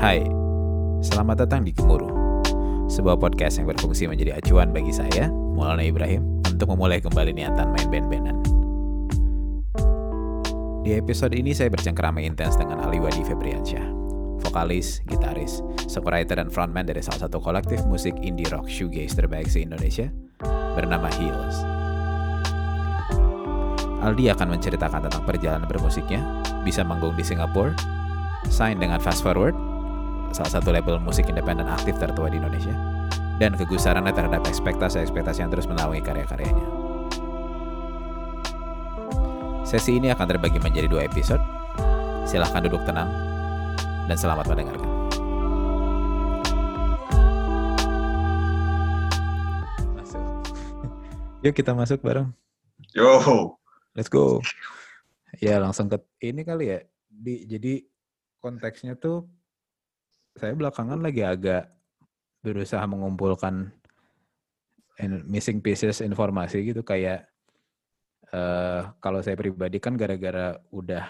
Hai, selamat datang di Gemuruh, sebuah podcast yang berfungsi menjadi acuan bagi saya, Maulana Ibrahim, untuk memulai kembali niatan main band-bandan. Di episode ini saya bercengkerama intens dengan Ali Wadi Febriansyah, vokalis, gitaris, songwriter dan frontman dari salah satu kolektif musik indie rock shoegaze terbaik se-Indonesia, bernama Heels. Aldi akan menceritakan tentang perjalanan bermusiknya, bisa manggung di Singapura, sign dengan Fast Forward, salah satu label musik independen aktif tertua di Indonesia, dan kegusarannya terhadap ekspektasi-ekspektasi yang terus menaungi karya-karyanya. Sesi ini akan terbagi menjadi dua episode. Silahkan duduk tenang, dan selamat mendengarkan. Masuk. Yuk kita masuk bareng. Yo, Let's go. Ya langsung ke ini kali ya. Di, jadi konteksnya tuh saya belakangan lagi agak berusaha mengumpulkan in- missing pieces informasi gitu kayak eh kalau saya pribadi kan gara-gara udah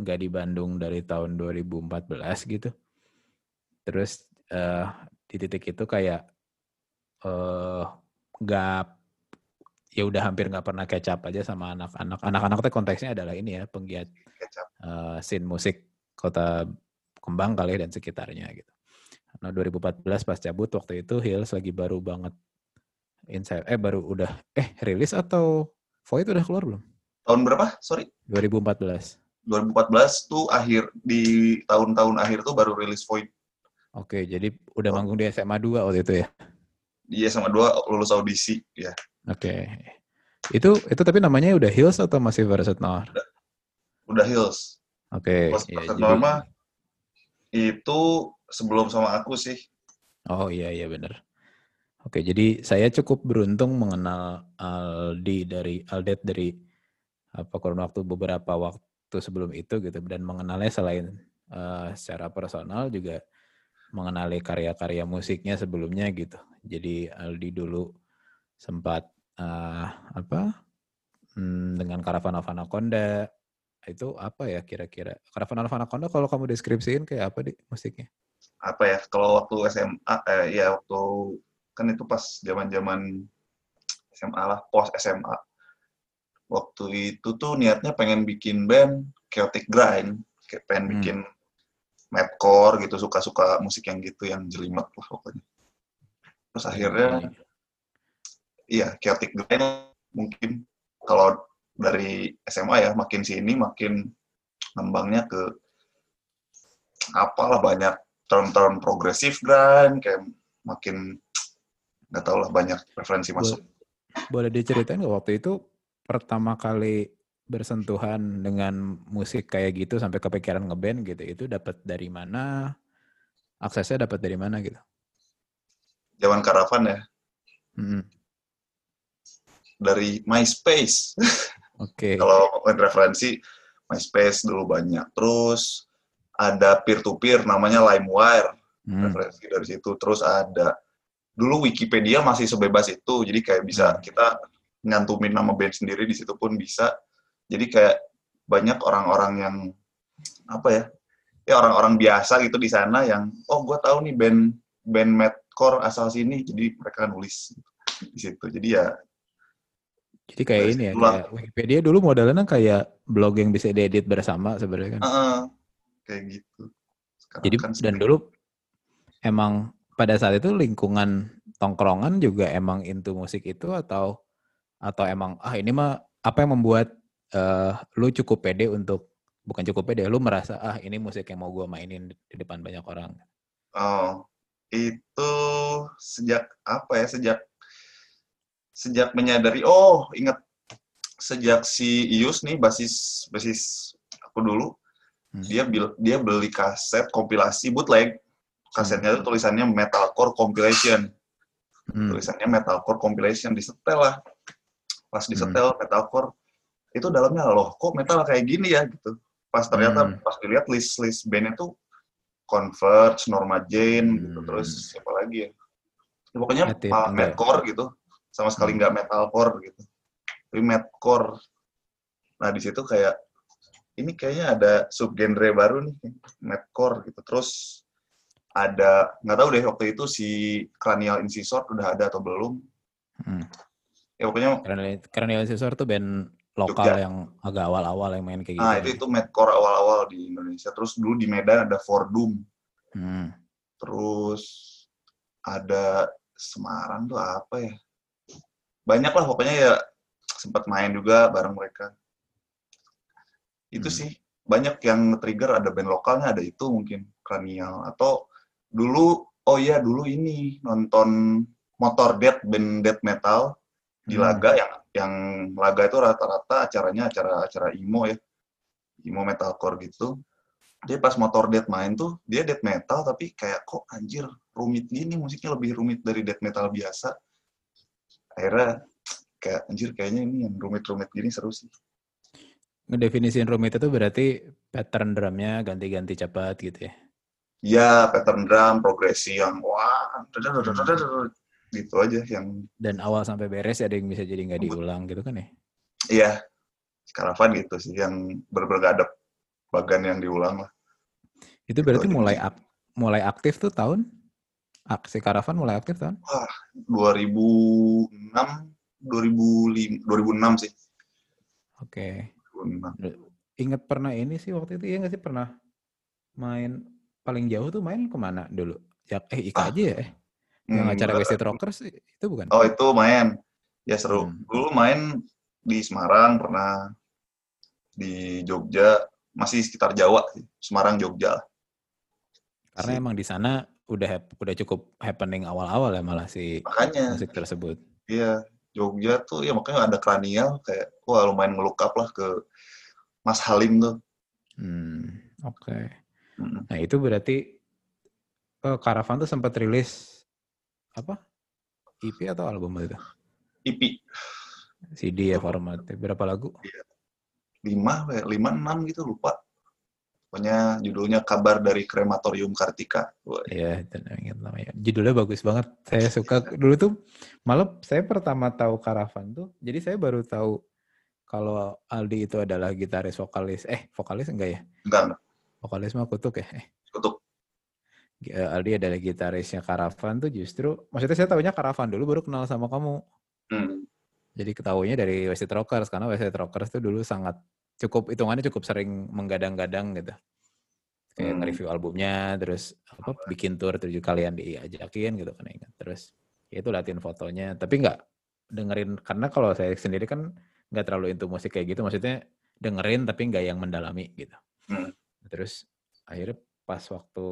nggak di Bandung dari tahun 2014 gitu. Terus eh di titik itu kayak eh nggak ya udah hampir nggak pernah up aja sama anak-anak. Anak-anak tuh konteksnya adalah ini ya penggiat kecap. eh, scene musik kota Kembang kali ya dan sekitarnya gitu. Nah 2014 pas cabut waktu itu Hills lagi baru banget inside eh baru udah eh rilis atau Void udah keluar belum? Tahun berapa? Sorry. 2014. 2014 tuh akhir di tahun-tahun akhir tuh baru rilis Void. Oke, jadi udah manggung di SMA 2 waktu itu ya. Dia sama dua lulus audisi ya. Oke. Itu itu tapi namanya udah Hills atau masih Versus Noir? Udah Hills. Oke. Iya, pas jadi- itu sebelum sama aku sih. Oh iya iya benar. Oke, jadi saya cukup beruntung mengenal Aldi dari Aldet dari apa kurun waktu beberapa waktu sebelum itu gitu dan mengenalnya selain eh, secara personal juga mengenali karya-karya musiknya sebelumnya gitu. Jadi Aldi dulu sempat eh, apa hmm, dengan Caravan of Anaconda itu apa ya kira-kira Caravan of Anaconda kalau kamu deskripsiin kayak apa di musiknya? Apa ya? Kalau waktu SMA eh, ya waktu kan itu pas zaman-zaman SMA lah, post SMA. Waktu itu tuh niatnya pengen bikin band chaotic grind, kayak pengen Hmm. bikin madcore gitu, suka-suka musik yang gitu yang jelimet lah pokoknya. Terus akhirnya iya chaotic grind mungkin kalau dari SMA ya makin sini makin ngembangnya ke apalah banyak term-term progressive grind kayak makin nggak tau lah banyak referensi masuk. Boleh diceritain nggak waktu itu pertama kali bersentuhan dengan musik kayak gitu sampai kepikiran ngeband gitu itu dapat dari mana? Aksesnya dapat dari mana gitu? Zaman karavan ya. Mm-mm. dari MySpace oke. Kalau ngomongin referensi MySpace dulu banyak. Terus ada peer to peer namanya LimeWire. Hmm. referensi dari situ. Terus ada. Dulu Wikipedia masih sebebas itu. Jadi kayak bisa Hmm. kita nyantumin nama band sendiri di situ pun bisa. Jadi kayak banyak orang-orang yang apa ya ya orang-orang biasa gitu di sana yang oh gue tahu nih band band madcore asal sini. Jadi mereka nulis di situ. Jadi ya jadi kayak ini ya kayak Wikipedia dulu modelnya kayak blog yang bisa diedit bersama sebenarnya kan. Eh, kayak gitu. Sekarang jadi kan dan dulu emang pada saat itu lingkungan tongkrongan juga emang into musik itu atau atau emang ah ini mah apa yang membuat eh, lu cukup pede untuk bukan cukup pede lu merasa ah ini musik yang mau gua mainin di depan banyak orang. Oh, itu sejak apa ya? Sejak sejak menyadari. Oh, ingat sejak si Ius nih basis basis aku dulu Hmm. dia bil- dia beli kaset kompilasi bootleg. Kasetnya itu tulisannya metalcore compilation. Hmm. Tulisannya metalcore compilation disetel lah. Pas disetel metalcore itu dalamnya loh kok metal kayak gini ya gitu. Pas ternyata Hmm. pas dilihat list-list bandnya tuh Converge, Norma Jane gitu Hmm. terus siapa lagi ya? Ya, pokoknya madcore gitu. Sama sekali Hmm. nggak metalcore gitu. Tapi madcore. Nah, di situ kayak ini kayaknya ada subgenre baru nih, madcore gitu. Terus ada nggak tahu deh waktu itu si Cranial Incisor udah ada atau belum. Hmm. Ya pokoknya Karena karena Incisor tuh band lokal Jogja. yang agak awal-awal yang main kayak gitu. nah itu itu Madcore awal-awal di Indonesia. Terus dulu di Medan ada Fordum. Hmm. Terus ada Semarang tuh apa ya? Banyak lah pokoknya ya sempat main juga bareng mereka. Itu Hmm. sih banyak yang trigger ada band lokalnya ada itu mungkin Cranial atau dulu oh iya dulu ini nonton Motor Death band death metal di Hmm. Laga yang yang Laga itu rata-rata acaranya acara-acara emo ya. Emo metalcore gitu. Dia pas Motor Death main tuh dia death metal tapi kayak kok anjir rumit gini musiknya lebih rumit dari death metal biasa. Akhirnya kayak anjir kayaknya ini yang rumit-rumit gini seru sih. Ngedefinisin rumit itu berarti pattern drumnya ganti-ganti cepat gitu ya. Ya, pattern drum, progresi yang wah, gitu aja yang Dan awal sampai beres ada yang bisa jadi nggak diulang gitu kan ya. iya karavan gitu sih yang bener-bener ada bagan yang diulang lah. Itu Gitu berarti aja mulai ak- mulai aktif tuh tahun aksi karavan mulai aktif tahun 2006, 2005, 2006 sih. Oke. 2006. Ingat pernah ini sih waktu itu ya nggak sih pernah main paling jauh tuh main ke mana dulu? Ya, eh Ika Ah, aja ya? Eh? Yang Hmm, acara. Wasted Rockers itu bukan? Oh itu main, ya seru. Hmm. Dulu main di Semarang pernah, di Jogja, masih sekitar Jawa sih, Semarang Jogja. lah. Karena emang di sana udah hap- udah cukup happening awal-awal ya malah si Makanya musik tersebut. Iya, Jogja tuh ya makanya ada kranial kayak wah lumayan ngelook up lah ke Mas Halim tuh. Hmm, oke. Mm. Nah itu berarti eh, Caravan tuh sempat rilis apa? EP atau album itu? IP CD ya formatnya. Berapa lagu? 5, kayak 5 6 gitu lupa. Pokoknya judulnya Kabar dari Krematorium Kartika. Iya, ingat namanya. Judulnya bagus banget. Saya suka dulu tuh malah saya pertama tahu Caravan tuh. Jadi saya baru tahu kalau Aldi itu adalah gitaris vokalis. Eh, vokalis enggak ya? enggak. Vokalis mah kutuk ya. Eh, Untuk eh, Aldi adalah gitarisnya Caravan tuh justru maksudnya saya tahunya Caravan dulu baru kenal sama kamu. hmm, Jadi ketahuinya dari Wasted Rockers karena Wasted Rockers tuh dulu sangat cukup hitungannya cukup sering menggadang-gadang gitu. Kayak Hmm. nge-review albumnya, terus apa bikin tour tujuh kalian diajakin gitu kan ingat. Terus ya itu latihan fotonya, tapi nggak dengerin karena kalau saya sendiri kan nggak terlalu into musik kayak gitu, maksudnya dengerin tapi nggak yang mendalami gitu. Hmm. Terus akhirnya pas waktu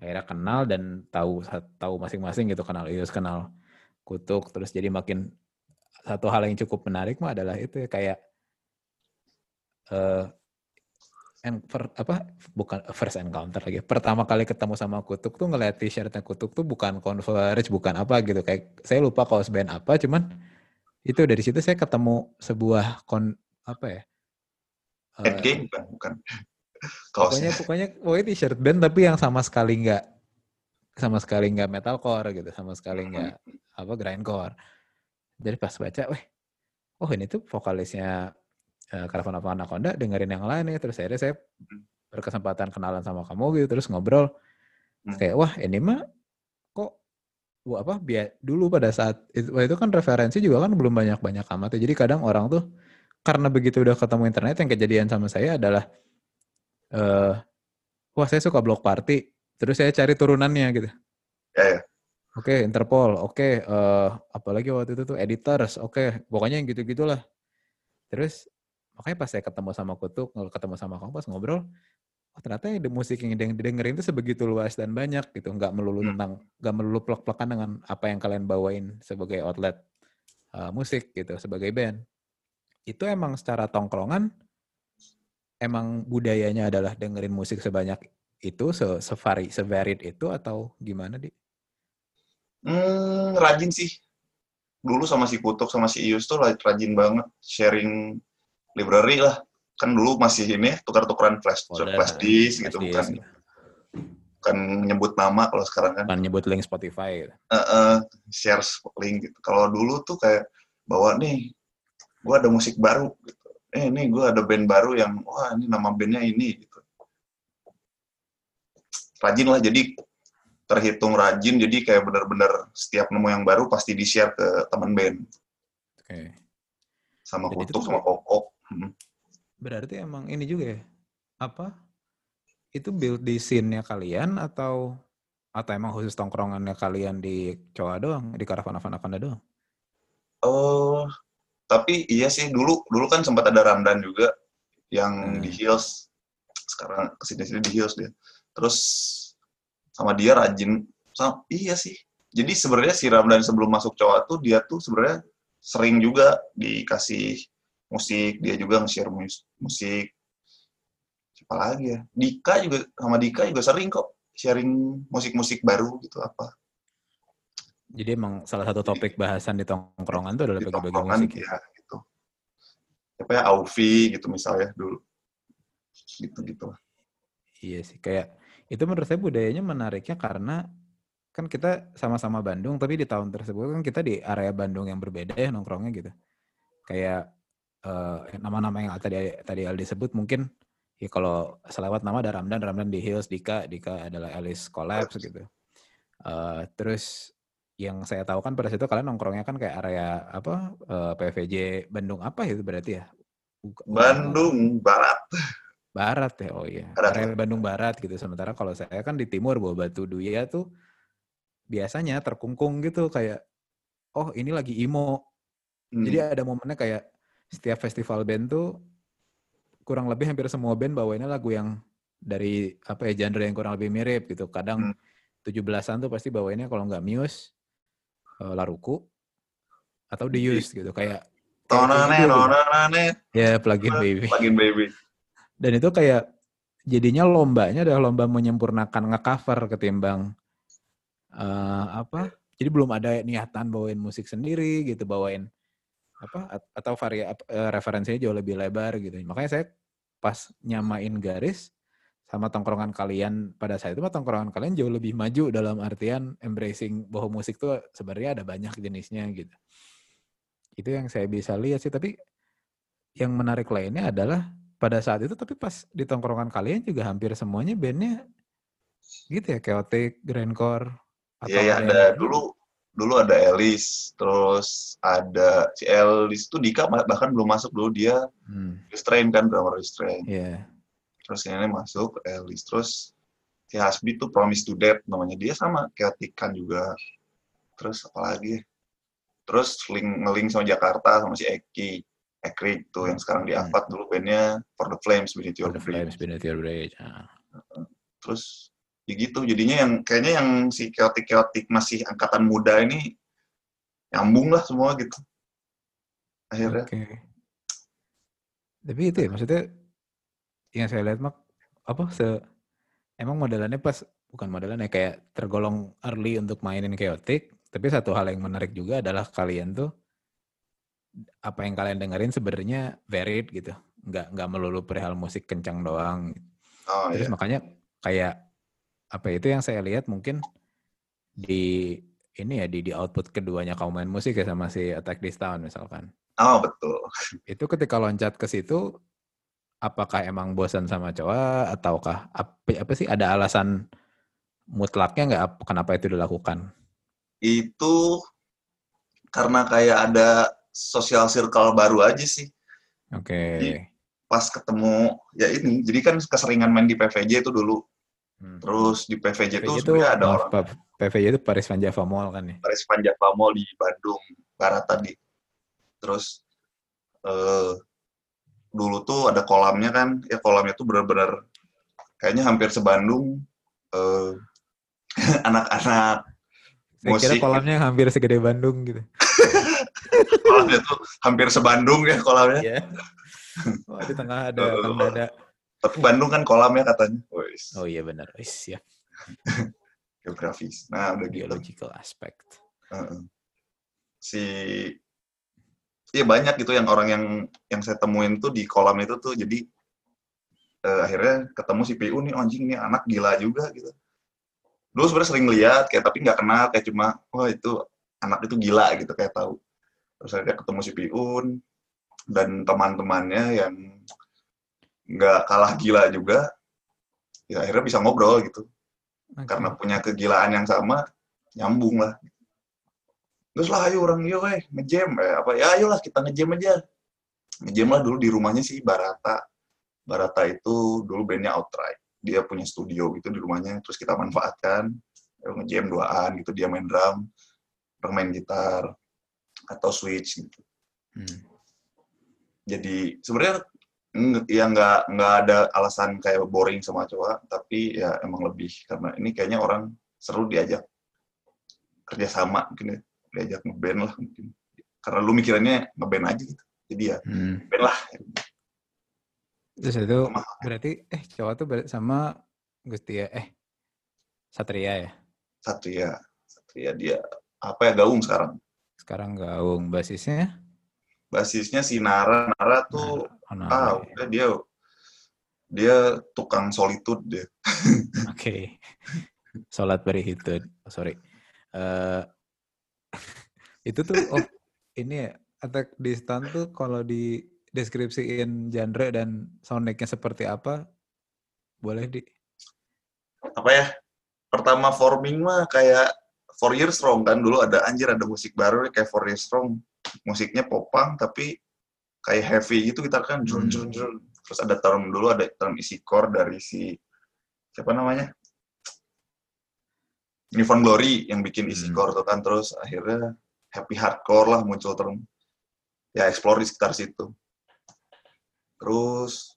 akhirnya kenal dan tahu tahu masing-masing gitu kenal Ius kenal Kutuk terus jadi makin satu hal yang cukup menarik mah adalah itu ya, kayak eh en- per- apa bukan first encounter lagi pertama kali ketemu sama Kutuk tuh ngeliat t-shirtnya Kutuk tuh bukan Converge bukan apa gitu kayak saya lupa kaos band apa cuman itu dari situ saya ketemu sebuah kon apa ya eh, Endgame bukan, bukan. pokoknya Kaosnya. pokoknya pokoknya t-shirt band tapi yang sama sekali nggak sama sekali nggak metalcore gitu sama sekali nggak apa grindcore jadi pas baca weh oh ini tuh vokalisnya uh, Caravan of Anaconda dengerin yang lain ya terus akhirnya saya berkesempatan kenalan sama kamu gitu terus ngobrol Terus Hmm. kayak wah ini mah kok wah apa biar dulu pada saat itu, wah, itu kan referensi juga kan belum banyak banyak amat ya jadi kadang orang tuh karena begitu udah ketemu internet yang kejadian sama saya adalah eh wah saya suka block party terus saya cari turunannya gitu Ya, ya. Oke, Interpol. Oke, eh apalagi waktu itu tuh editors. Oke, pokoknya yang gitu-gitulah. Terus makanya pas saya ketemu sama Kutuk, ketemu sama kamu pas ngobrol, oh ternyata yang musik yang dideng- didengerin itu sebegitu luas dan banyak gitu. Nggak melulu Hmm. tentang, nggak melulu plek-plekan dengan apa yang kalian bawain sebagai outlet eh, musik gitu, sebagai band. Itu emang secara tongkrongan, emang budayanya adalah dengerin musik sebanyak itu, se sevari, sevaried itu atau gimana di? Hmm, rajin sih. Dulu sama si Kutuk sama si Ius tuh ra- rajin banget sharing library lah. Kan dulu masih ini tukar-tukaran flash Folder, flash disk flash gitu disk bukan gitu. bukan menyebut nama kalau sekarang kan. Bukan nyebut link Spotify gitu. Eh, eh, share link gitu. Kalau dulu tuh kayak bawa nih, gua ada musik baru gitu. Eh ini gua ada band baru yang wah ini nama bandnya ini gitu. rajin lah jadi terhitung rajin jadi kayak bener-bener setiap nemu yang baru pasti di share ke teman band Oke. sama Kutuk sama Koko Hmm. Berarti emang ini juga ya? Apa? Itu build di scene-nya kalian atau atau emang khusus tongkrongannya kalian di Coa doang, di Karavan Avana doang? Oh, tapi iya sih dulu dulu kan sempat ada Ramdan juga yang Hmm. di Hills. Sekarang ke sini sini di Hills dia. Terus sama dia rajin. Sama, iya sih. Jadi sebenarnya si Ramdan sebelum masuk cowok tuh dia tuh sebenarnya sering juga dikasih musik. Dia juga nge-share mus- musik. Siapa lagi ya? Dika juga sama Dika juga sering kok sharing musik-musik baru gitu apa. Jadi emang salah satu topik bahasan di tongkrongan itu adalah bagi-bagi musik ya? ya gitu. Apa ya Aufi gitu misalnya dulu. Gitu-gitu. Iya sih, kayak itu menurut saya budayanya menariknya karena kan kita sama-sama Bandung, tapi di tahun tersebut kan kita di area Bandung yang berbeda ya nongkrongnya gitu. Kayak eh, nama-nama yang tadi tadi Aldi sebut mungkin ya kalau selewat nama ada Ramdan, Ramdan di Hills, Dika, Dika adalah Alice Collapse gitu. Eh, terus yang saya tahu kan pada situ kalian nongkrongnya kan kayak area apa eh, PVJ Bandung apa itu berarti ya? Bandung Barat. Barat ya, oh iya. Barat. Area Bandung Barat gitu. Sementara kalau saya kan di timur, Bawa Batu Duya tuh biasanya terkungkung gitu kayak, oh ini lagi emo. Hmm. Jadi ada momennya kayak setiap festival band tuh kurang lebih hampir semua band bawainnya lagu yang dari apa ya genre yang kurang lebih mirip gitu. Kadang Hmm. 17-an tuh pasti bawainnya kalau nggak Muse, eh, Laruku, atau The Iya. Used gitu. Kayak Tonane, tonane, ya plugin baby. Plugin Baby. Dan itu kayak jadinya lombanya adalah lomba menyempurnakan ngecover ketimbang eh, apa? Jadi belum ada niatan bawain musik sendiri gitu, bawain apa at- atau vari ap- eh, referensinya jauh lebih lebar gitu. Makanya saya pas nyamain garis sama tongkrongan kalian pada saat itu mah tongkrongan kalian jauh lebih maju dalam artian embracing bahwa musik tuh sebenarnya ada banyak jenisnya gitu. Itu yang saya bisa lihat sih tapi yang menarik lainnya adalah pada saat itu tapi pas di tongkrongan kalian juga hampir semuanya bandnya gitu ya chaotic, grindcore atau Iya, ya, ada dulu dulu ada Elis, terus ada si Elis itu Dika bah- bahkan belum masuk dulu dia Hmm, restrain kan drummer restrain. iya. Terus ini masuk Elis, terus si Hasbi tuh Promise to Death namanya dia sama Chaotic kan juga. Terus apa lagi? ya? Terus link ngeling sama Jakarta sama si Eki. Ekrik tuh yang sekarang di Hmm. Avat dulu bandnya For the Flames, Beneath Your For the. Flames, Beneath Your Rage. Ah. terus ya gitu jadinya yang kayaknya yang si chaotic chaotic masih angkatan muda ini nyambung lah semua gitu akhirnya Oke. Tapi itu ya maksudnya yang saya lihat mak apa se emang modelannya pas bukan modelannya kayak tergolong early untuk mainin chaotic, tapi satu hal yang menarik juga adalah kalian tuh apa yang kalian dengerin sebenarnya varied gitu. Nggak nggak melulu perihal musik kencang doang. oh Terus iya makanya kayak apa itu yang saya lihat mungkin di ini ya di di output keduanya kaum main musik ya sama si Attack This Town misalkan. oh betul Itu ketika loncat ke situ apakah emang bosan sama cowok ataukah apa, apa sih ada alasan mutlaknya nggak ap- kenapa itu dilakukan? itu karena kayak ada social circle baru aja sih Oke. Iya. pas ketemu ya ini jadi kan keseringan main di PVJ itu dulu Hmm. terus di PVJ, PVJ itu itu sebenarnya ada maaf, orang PVJ itu Paris Van Java Mall kan ya? Paris Van Java Mall di Bandung Barat tadi. Terus eh, dulu tuh ada kolamnya kan, ya kolamnya tuh bener-bener kayaknya hampir sebandung eh, anak-anak Saya kira musik. kolamnya hampir segede Bandung gitu. kolamnya tuh hampir sebandung ya kolamnya. Iya. Wah, di tengah ada Dada. Tapi Bandung kan kolamnya katanya. Wis, Oh iya benar. Wis, siap. geografis. Nah udah gitu. Biological aspect. Heeh. si Iya banyak gitu yang orang yang yang saya temuin tuh di kolam itu tuh jadi eh, akhirnya ketemu si PU nih oh, anjing nih anak gila juga gitu. Dulu sebenarnya sering lihat kayak tapi nggak kenal kayak cuma wah itu anak itu gila gitu kayak tahu. Terus akhirnya ketemu si Piun dan teman-temannya yang nggak kalah gila juga. Ya akhirnya bisa ngobrol gitu. Oke. karena punya kegilaan yang sama nyambung lah terus lah ayo orang yo eh ngejam eh apa ya ayolah kita ngejam aja ngejam lah dulu di rumahnya si Barata Barata itu dulu bandnya Outright dia punya studio gitu di rumahnya terus kita manfaatkan ayo ngejam duaan gitu dia main drum orang main gitar atau switch gitu Hmm. jadi sebenarnya ya nggak nggak ada alasan kayak boring sama cowok tapi ya emang lebih. Karena ini kayaknya orang seru diajak kerjasama mungkin ya. Diajak ngeband lah mungkin. Karena lu mikirannya ngeband aja gitu. Jadi ya Hmm. band lah. Terus itu Sama. berarti eh cowok tuh sama Gustia eh Satria ya. Satria. Satria dia apa ya gaung sekarang? Sekarang gaung basisnya? Basisnya si Nara. Nara tuh Oh, ah udah dia dia tukang solitude dia Oke. Sholat berhitud. Oh, sorry. Eh itu tuh oh ini ya attack di stand tuh kalau di deskripsiin genre dan soundtracknya seperti apa boleh di apa ya pertama forming mah kayak Four Years Strong kan dulu ada anjir ada musik baru kayak Four Years Strong musiknya popang tapi kayak heavy gitu gitar kan jrun Hmm. jrun jrun terus ada term dulu ada term isi core dari si siapa namanya? Uniform Glory yang bikin isi Hmm. core tuh kan. Terus akhirnya happy hardcore lah muncul term. Ya explore di sekitar situ. Terus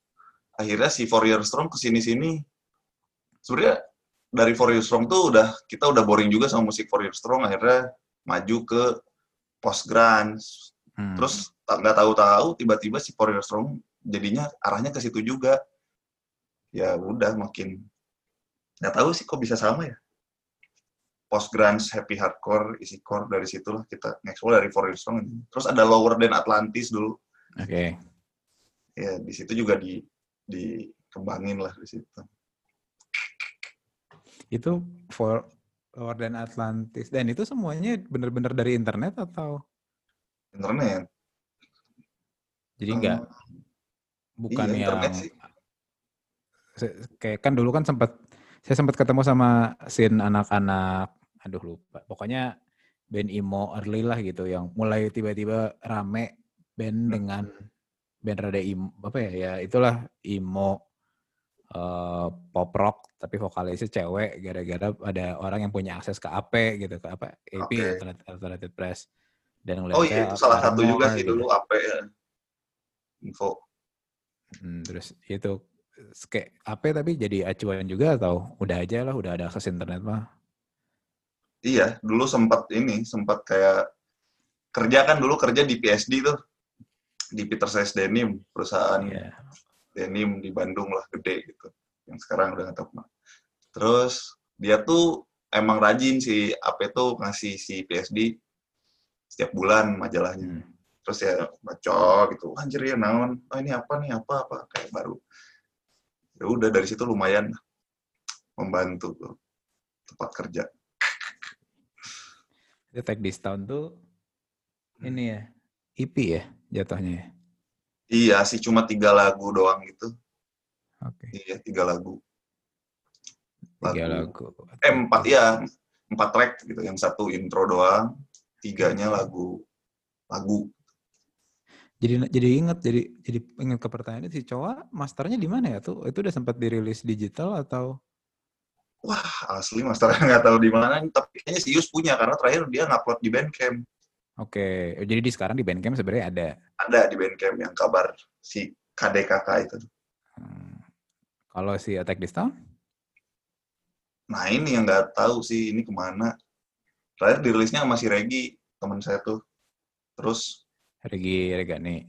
akhirnya si Four Years Strong ke sini sini. Sebenarnya dari Four Years Strong tuh udah kita udah boring juga sama musik Four Years Strong. Akhirnya maju ke post grunge Hmm. terus nggak tahu-tahu tiba-tiba si Four Years Strong jadinya arahnya ke situ juga. Ya udah makin nggak tahu sih kok bisa sama ya. Post grunge happy hardcore isi core dari situlah kita ngeksplor dari Four Years Strong terus ada Lower Than Atlantis dulu. Oke. ya di situ juga di dikembangin lah di situ. Itu for Lower Than Atlantis. Dan itu semuanya benar-benar dari internet atau internet jadi enggak bukan iya, internet yang sih. kayak kan dulu kan sempat saya sempat ketemu sama scene anak-anak aduh lupa pokoknya band emo early lah gitu yang mulai tiba-tiba rame band Hmm. dengan band rada emo apa ya ya itulah emo eh, pop rock tapi vokalisnya cewek gara-gara ada orang yang punya akses ke AP gitu ke apa AP Oke. Alternative, Alternative Press dan oh iya itu salah satu juga sih gitu. dulu apa ya info Hmm, terus itu kayak AP tapi jadi acuan juga atau udah aja lah udah ada akses internet mah Iya, dulu sempat ini, sempat kayak kerja kan dulu kerja di PSD tuh. Di Peter Says Denim, perusahaan Iya. denim di Bandung lah, gede gitu. Yang sekarang udah nggak tahu. Terus dia tuh emang rajin si AP tuh ngasih si PSD setiap bulan majalahnya. Hmm. Terus ya baca gitu, anjir ya naon, oh ini apa nih, apa, apa, kayak baru. Ya udah dari situ lumayan membantu tuh tempat kerja. Itu Tag This Town tuh Hmm. ini ya EP ya jatuhnya ya. Iya sih, cuma tiga lagu doang gitu. Oke. Iya, tiga lagu. Tiga Lagu. lagu. Eh, empat ya, empat track gitu. Yang satu intro doang, tiganya lagu lagu. Jadi jadi inget jadi jadi inget ke pertanyaan si cowok masternya di mana ya tuh? Itu udah sempat dirilis digital atau Wah, asli masternya nggak tahu di mana. Tapi kayaknya si Yus punya karena terakhir dia ngupload di Bandcamp. Oke, jadi di sekarang di Bandcamp sebenarnya ada. Ada di Bandcamp yang kabar si KDKK itu. Hmm. Kalau si Attack This Town? Nah ini yang nggak tahu sih ini ke mana. Terakhir dirilisnya sama si Regi, teman saya tuh. Terus Regi Regani.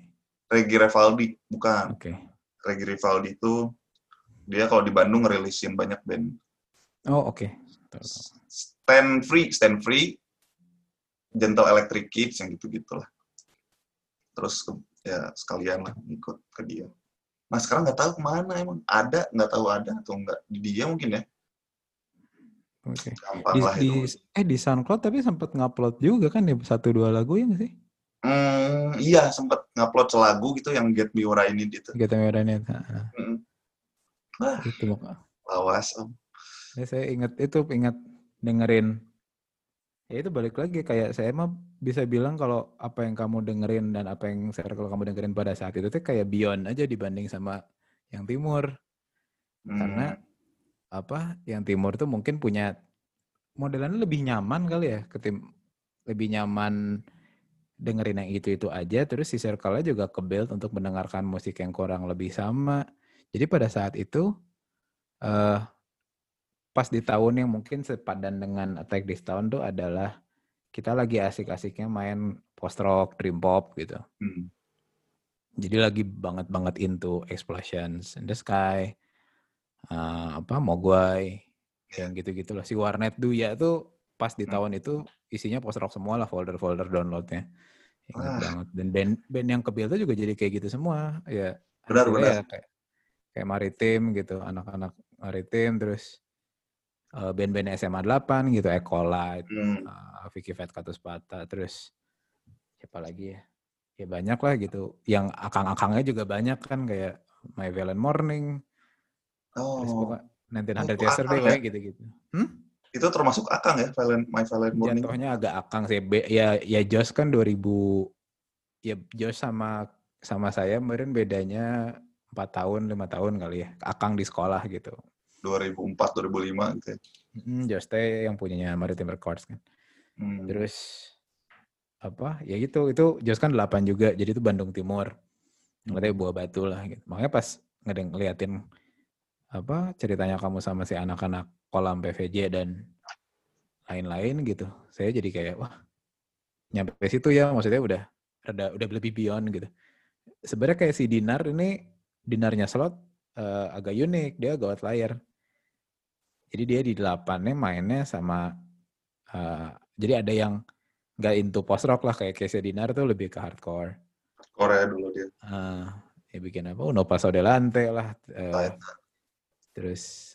Regi Revaldi, bukan. Oke. Regi Rivaldi itu dia kalau di Bandung ngerilisin banyak band. Oh, oke. Tahu. Stand Free, Stand Free, Gentle Electric Kids yang gitu-gitu lah. Terus ya sekalian lah ikut ke dia. Nah sekarang nggak tahu ke mana emang. Ada, nggak tahu ada atau nggak. Di dia mungkin ya. Oke. Gampang Di, lah di, itu. eh di SoundCloud tapi sempat ngupload juga kan ya satu dua lagu ya sih? Hmm, iya sempet ngupload selagu gitu yang Get Me What I Need itu. Kita Medan ya. Nah, Mm. Wah, itu mak- lawas om. Ya, saya ingat itu, ingat dengerin. Ya itu balik lagi kayak saya mah bisa bilang kalau apa yang kamu dengerin dan apa yang circle kamu dengerin pada saat itu tuh kayak beyond aja dibanding sama yang timur. Karena Hmm. Apa yang timur tuh mungkin punya modelannya lebih nyaman kali ya ketim lebih nyaman dengerin yang itu-itu aja terus si circle-nya juga ke-build untuk mendengarkan musik yang kurang lebih sama. Jadi pada saat itu eh pas di tahun yang mungkin sepadan dengan Attack This Town tuh adalah kita lagi asik-asiknya main post rock, dream pop gitu. Hmm. Jadi lagi banget-banget into Explosions in the Sky, eh, apa Mogwai, yang gitu-gitulah. Si Warnet Duya tuh pas di Hmm. tahun itu isinya post rock semua lah folder-folder downloadnya. Ingat Wah. banget. Dan band, band yang tuh juga jadi kayak gitu semua. Ya Benar, benar. ya kayak kayak Maritim gitu, anak-anak Maritim terus eh, band-band SMA 8 gitu, Ecolite, Hmm. uh, Vicky Fat Katus Pata, terus siapa lagi ya? Ya banyak lah gitu. Yang akang-akangnya juga banyak kan kayak My Violent Morning, Oh, pokoknya 1900 Oh, itu Yesterday akang kayak gitu-gitu. Hmm? itu termasuk Akang ya, Valen, My Valen Morning. Jatuhnya agak akang sih. Be- ya ya Josh kan 2000 ya Josh sama sama saya kemarin bedanya 4 tahun, lima tahun kali ya. Akang di sekolah gitu. 2004, 2005 gitu ya. Hmm, Josh teh yang punyanya Maritime Records kan. Hmm. Terus apa? Ya gitu, itu Jos kan 8 juga. Jadi itu Bandung Timur. Ngeliatnya buah batu lah gitu. Makanya pas ngedeng ngeliatin apa ceritanya kamu sama si anak-anak kolam PVJ dan lain-lain gitu. Saya jadi kayak wah nyampe situ ya maksudnya udah rada udah lebih beyond gitu. Sebenarnya kayak si Dinar ini Dinarnya slot eh, agak unik, dia gawat layar. Jadi dia di delapannya mainnya sama eh, jadi ada yang nggak into post rock lah kayak Casey Dinar tuh lebih ke hardcore. Korea dulu dia. Eh, ya bikin apa? Uno Paso Delante lah. Lain. Terus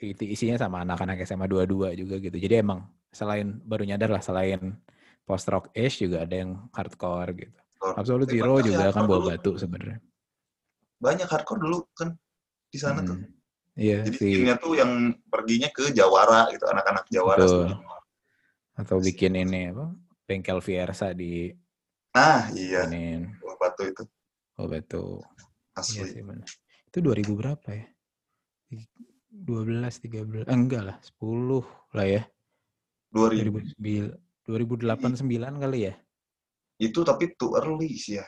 itu isinya sama anak-anak SMA 22 juga gitu. Jadi emang selain baru nyadar lah selain post rock ish juga ada yang hardcore gitu. Hardcore. Absolute Zero banyak juga kan hardcore bawa dulu. batu sebenarnya. Banyak hardcore dulu kan di sana tuh. Mm. Iya Jadi si tuh yang perginya ke Jawara gitu, anak-anak Jawara. Atau bikin ini apa? Bengkel Fiersa di Nah, iya. ini Buah batu itu oh batu. Iya asli. sih benar. Itu 2000 berapa ya? 12 13 eh, enggak lah 10 lah ya 2000. 2009 2008 9 kali ya Itu tapi too early sih ya.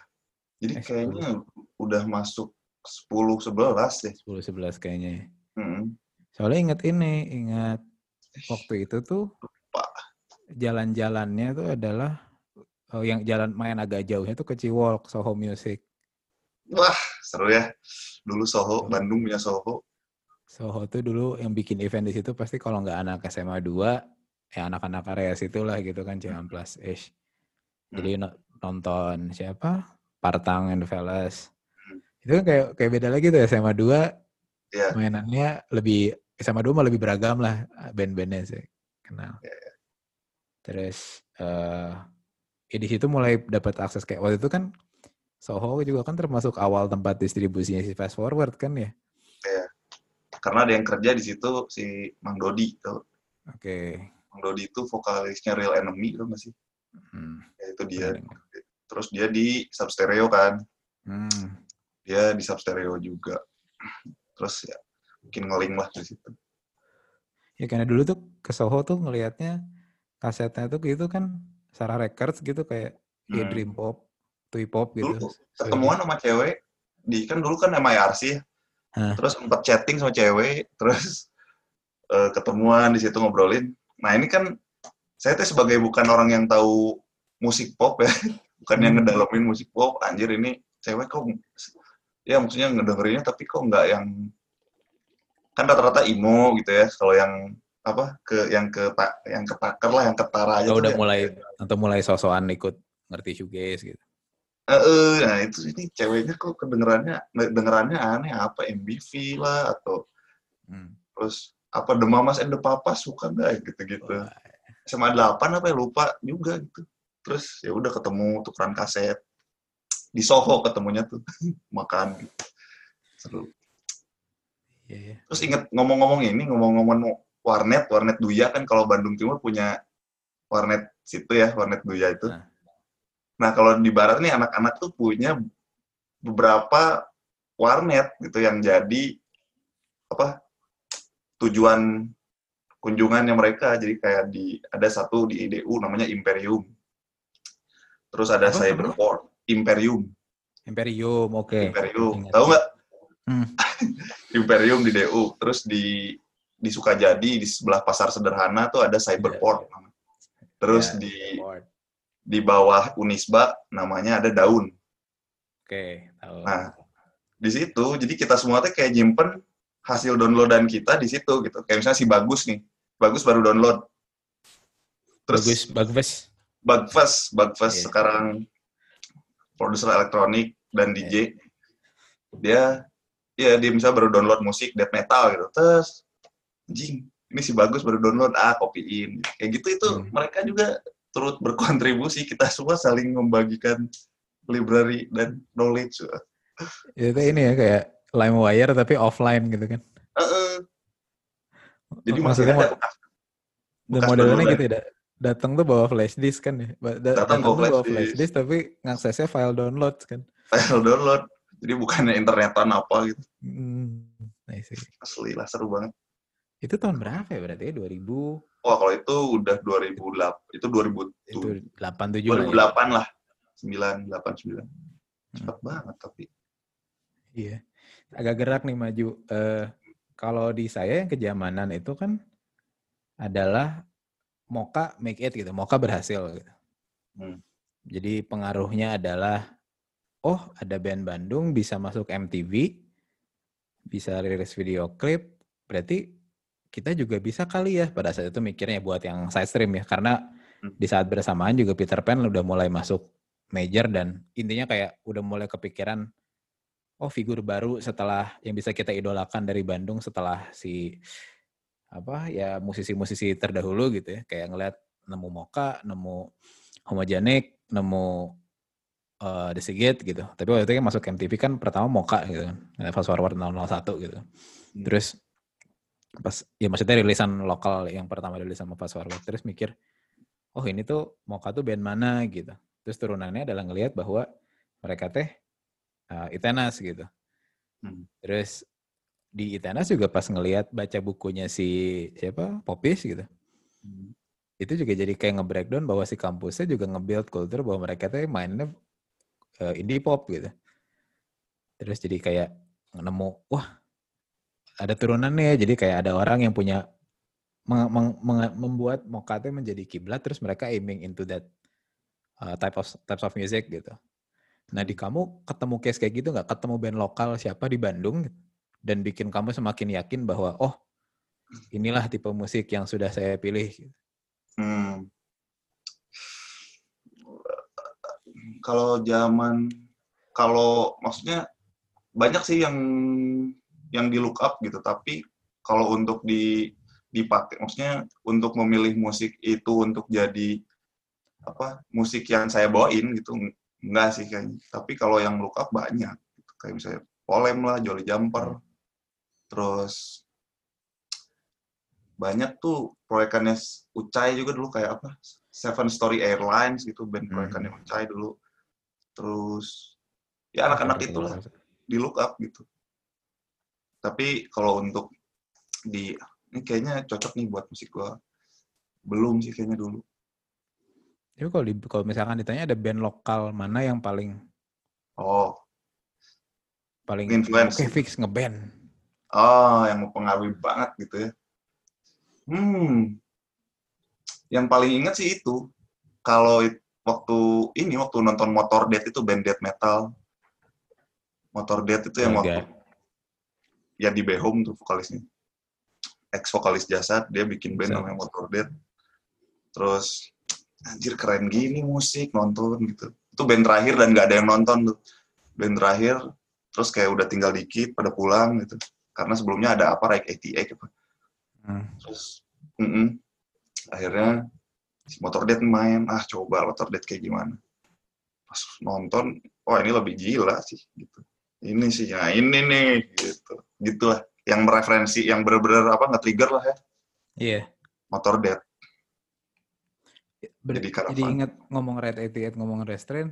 Jadi Eh, kayaknya udah masuk 10 11 deh. 10 11 kayaknya ya. Hmm. soalnya ingat ini ingat waktu itu tuh jalan-jalannya tuh adalah oh, yang jalan main agak jauhnya tuh ke Ciwolk Soho Music Wah, seru ya. Dulu Soho, Seru. Bandung punya Soho. Soho tuh dulu yang bikin event di situ pasti kalau nggak anak SMA 2 ya anak-anak area situ lah gitu kan Ciamplas plus ish. Jadi no- nonton siapa? Partang and Fellas. Hmm. itu kan kayak kayak beda lagi tuh SMA 2 Iya. mainannya lebih SMA 2 mah lebih beragam lah band-bandnya sih kenal. Iya, terus eh ya di situ mulai dapat akses kayak waktu itu kan Soho juga kan termasuk awal tempat distribusinya si Fast Forward kan ya Karena ada yang kerja di situ si Mang Dodi tuh. oke Mang Dodi itu vokalisnya Real Enemy tuh nggak sih? Hmm, Ya, itu dia. Terus dia di Substereo kan. Hmm, Dia di Substereo juga. Terus ya mungkin ngeling lah di situ. Ya karena dulu tuh ke Soho tuh ngelihatnya kasetnya tuh gitu kan Sarah Records gitu kayak ya Hmm. Dream Pop, Tui Pop gitu. Dulu ketemuan sama cewek di kan dulu kan MIRC ya. Hah. Terus sempat chatting sama cewek, terus eh, ketemuan di situ ngobrolin. Nah, ini kan saya tuh sebagai bukan orang yang tahu musik pop ya, bukan yang Hmm. ngedalamin musik pop, anjir ini cewek kok ya maksudnya ngedengerinnya tapi kok nggak yang kan rata-rata imo gitu ya kalau yang apa ke yang ke yang ketaker lah yang ketara aja Oh, udah ya. mulai atau mulai sosokan ikut ngerti shoegaze gitu. Eh, eh, nah itu ini ceweknya kok kedengerannya dengerannya aneh apa MBV lah atau Hmm. terus apa The Mamas and the Papas suka nggak gitu-gitu Wah, SMA 8 apa ya lupa juga gitu terus ya udah ketemu tukeran kaset di Soho ketemunya tuh makan gitu. seru iya, iya. terus inget ngomong-ngomong ini ngomong-ngomong warnet, warnet Duya kan kalau Bandung Timur punya warnet situ ya, warnet Duya itu. Nah. Nah, kalau di barat nih anak-anak tuh punya beberapa warnet gitu yang jadi apa tujuan kunjungannya mereka. Jadi kayak di ada satu di IDU namanya Imperium. Terus ada Apa, Cyberport, Imperium. Imperium, oke. Imperium. Ingat. Tahu nggak? Hmm. Imperium di DU. Terus di di Sukajadi di sebelah pasar sederhana tuh ada Cyberport. Terus Ya, di. Di bawah Unisba namanya ada Daun. Oke, tahu. Nah, di situ jadi kita semua tuh kayak nyimpen hasil downloadan kita di situ gitu. Kayak misalnya si Bagus nih. Bagus baru download. Terus bagus, bagus. Bugfest, Bugfest Iya. sekarang produser elektronik dan DJ. Dia ya dia misalnya baru download musik death metal gitu. Terus anjing, ini si bagus baru download, ah kopiin. Kayak gitu itu Hmm. mereka juga turut berkontribusi. Kita semua saling membagikan library dan knowledge. Itu ini ya kayak LimeWire tapi offline gitu kan. Heeh. Jadi maksudnya ada bekas, Dan modelnya gitu ya. Datang tuh bawa flash disk kan ya. Da- Datang bawa flash flash disk. disk tapi ngaksesnya file download kan. file download. Jadi bukannya internetan apa gitu. Hmm, see. Asli lah, seru banget. Itu tahun berapa ya berarti ya? 2000 Wah, kalau itu udah 2008. Itu 2000 itu 87 lah ya. 2008 lah. 9, 8, 9. Cepat banget tapi. Iya. Agak gerak nih maju. Eh kalau di saya yang kejamanan itu kan adalah Moka make it gitu. Moka berhasil gitu. Hmm. Jadi pengaruhnya adalah oh ada band Bandung bisa masuk MTV, bisa rilis video klip, berarti kita juga bisa kali ya pada saat itu mikirnya buat yang side stream ya karena Hmm. di saat bersamaan juga Peter Pan udah mulai masuk major dan intinya kayak udah mulai kepikiran oh figur baru setelah yang bisa kita idolakan dari Bandung setelah si apa ya musisi-musisi terdahulu gitu ya kayak ngeliat nemu Moka, nemu Homogenik, nemu uh, The Sigit gitu. Tapi waktu itu kan masuk MTV kan pertama Moka gitu kan. Fast Forward 001 gitu. Terus pas ya maksudnya rilisan lokal yang pertama rilis sama Fast Forward terus mikir oh ini tuh Moka tuh band mana gitu. Terus turunannya adalah ngelihat bahwa mereka teh uh, Itenas gitu. Hmm. Terus di Itenas juga pas ngelihat baca bukunya si siapa Popis gitu Hmm. itu juga jadi kayak nge-breakdown bahwa si kampusnya juga nge-build culture bahwa mereka tuh mainnya uh, indie pop gitu. Terus jadi kayak nemu, wah ada turunannya jadi kayak ada orang yang punya meng- meng- meng- membuat Mokate menjadi kiblat terus mereka aiming into that uh, type of types of music gitu. Nah di kamu ketemu case kayak gitu nggak? Ketemu band lokal siapa di Bandung dan bikin kamu semakin yakin bahwa oh inilah tipe musik yang sudah saya pilih. Hmm. Kalau zaman kalau maksudnya banyak sih yang yang di look up gitu, tapi kalau untuk di dipakai maksudnya untuk memilih musik itu untuk jadi apa musik yang saya bawain gitu enggak sih kayaknya. Tapi kalau yang look up banyak gitu. kayak misalnya Polem lah, Jolly Jumper. Terus banyak tuh proyekannya Ucai juga dulu kayak apa Seven Story Airlines gitu band Hmm. proyekannya Ucai dulu terus ya anak-anak itulah di look up gitu tapi kalau untuk di ini kayaknya cocok nih buat musik gua. Belum sih kayaknya dulu. Tapi kalau, di, kalau misalkan ditanya ada band lokal mana yang paling oh. Paling Influence. oke fix ngeband. oh yang mempengaruhi banget gitu ya. Hmm. Yang paling ingat sih itu. Kalau waktu ini waktu nonton Motor Death itu band death metal. Motor Death itu yang waktu Ya di Behom tuh vokalisnya. Ex vokalis jasad dia bikin band namanya Motor Death terus anjir keren gini musik nonton gitu. Itu band terakhir dan nggak ada yang nonton tuh. Band terakhir terus kayak udah tinggal dikit pada pulang gitu. Karena sebelumnya ada apa Rike 88 apa. Hmm. terus mm-mm. akhirnya si Motor Death main. Ah coba Motor Death kayak gimana. Pas nonton wah ini lebih gila sih gitu ini sih ya ini nih gitu gitulah yang mereferensi yang bener-bener apa nge-trigger lah ya Iya. Motor Dead. Ber- Jadi jadi, karavan. ingat ngomong Red 88, ngomong restrain,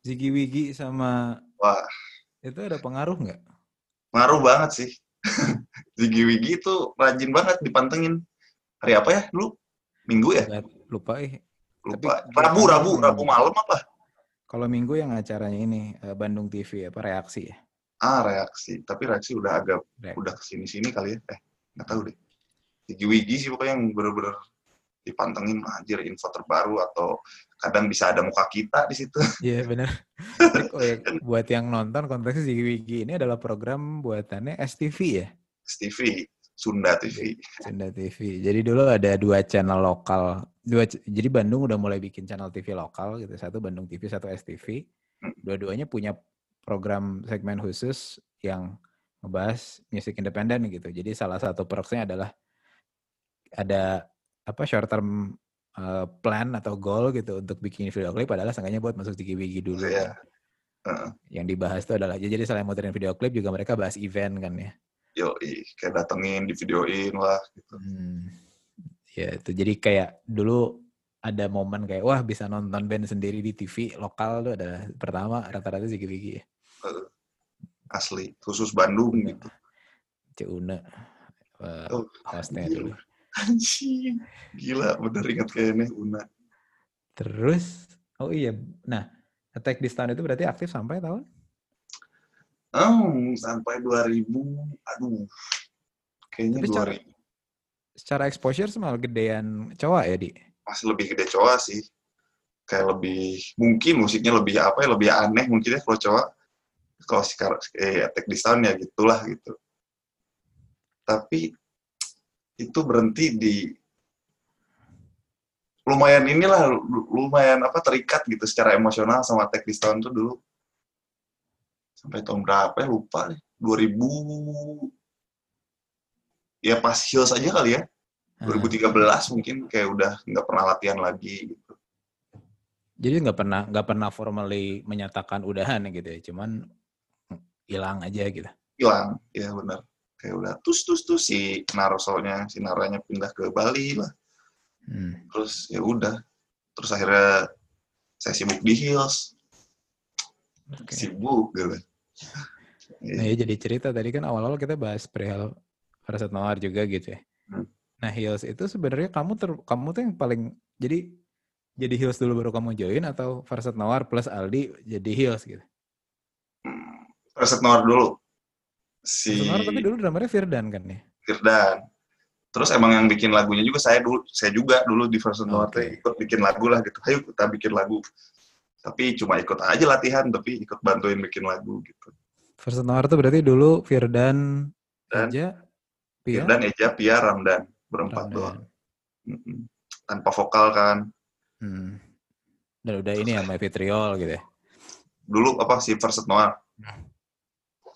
Ziggy Wiggy sama Wah, itu ada pengaruh nggak? ngaruh banget sih. Ziggy Wiggy itu rajin banget dipantengin. Hari apa ya dulu? Minggu ya? Nggak, lupa eh. Lupa. Tapi- Rabu, Rabu, Rabu malam apa? Kalau minggu yang acaranya ini eh, Bandung TV apa reaksi ya? Ah, reaksi. Tapi reaksi udah agak Reaksi. udah ke sini-sini kali ya. Eh, nggak tahu deh. Ziggy Wiggy sih pokoknya yang bener-bener dipantengin anjir info terbaru atau kadang bisa ada muka kita di situ. Iya benar. Oh ya, buat yang nonton konteksnya Ziggy Wiggy ini adalah program buatannya STV ya, TV, Sunda TV. Sunda TV. Jadi dulu ada dua channel lokal, dua jadi Bandung udah mulai bikin channel TV lokal gitu, satu Bandung TV, satu STV. Hmm. Dua-duanya punya program segmen khusus yang ngebahas musik independen gitu. Jadi salah satu perksnya adalah ada apa short term uh, plan atau goal gitu untuk bikin video klip adalah seenggaknya buat masuk Wiggy dulu. Iya. kan. Heeh. Yang dibahas itu adalah jadi selain muterin video klip juga mereka bahas event kan ya. Yo, kayak datengin, di videoin lah gitu. Hmm. Ya itu jadi kayak dulu ada momen kayak wah bisa nonton band sendiri di TV lokal tuh adalah pertama rata-rata Ziggy Wiggy ya. Asli, khusus Bandung gitu. Ceuna uh, Oh, hostnya anjir. dulu. Anjing. Gila, bener ingat kayaknya Una. Terus oh iya, nah Attack this Town itu berarti aktif sampai tahun? Oh, sampai 2000, aduh. Kayaknya Tapi cara- 2000. Secara exposure semalah gedean cowok ya di. Masih lebih gede cowok sih. Kayak lebih, mungkin musiknya lebih apa ya, lebih aneh mungkin ya kalau cowok. Kalau si kar- eh, Attack This Town ya gitulah gitu. Tapi itu berhenti di lumayan inilah lu- lumayan apa terikat gitu secara emosional sama Attack This Town tuh dulu sampai tahun berapa ya lupa deh 2000 ya pas Hills aja kali ya Ah. 2013 mungkin kayak udah nggak pernah latihan lagi gitu Jadi nggak pernah nggak pernah formally menyatakan udahan gitu ya, cuman hilang aja gitu. hilang ya benar kayak udah tus tus tus si Narosonya si Naranya pindah ke Bali lah Hmm. terus ya udah terus akhirnya saya sibuk di Hills Oke. sibuk gitu Nah ya jadi cerita tadi kan awal-awal kita bahas perihal Farasat Noir juga gitu ya. Hmm. Nah Hills itu sebenarnya kamu ter, kamu tuh yang paling jadi jadi Hills dulu baru kamu join atau Farasat Noir plus Aldi jadi Hills gitu. Reset Noir dulu si Farasat Noir tapi dulu drummernya Firdan kan ya. Firdan terus emang yang bikin lagunya juga saya dulu saya juga dulu di Noir Oke. teh ikut bikin lagu lah gitu ayo kita bikin lagu tapi cuma ikut aja latihan tapi ikut bantuin bikin lagu gitu Farasat Noir tuh berarti dulu Firdan, Dan- Pia, Firdan Eja Pia Ramdan berempat Ramdan. doang Mm-mm. tanpa vokal kan Hmm. Dan udah ini ya My Vitriol gitu ya. dulu apa sih Verset Noir Hmm.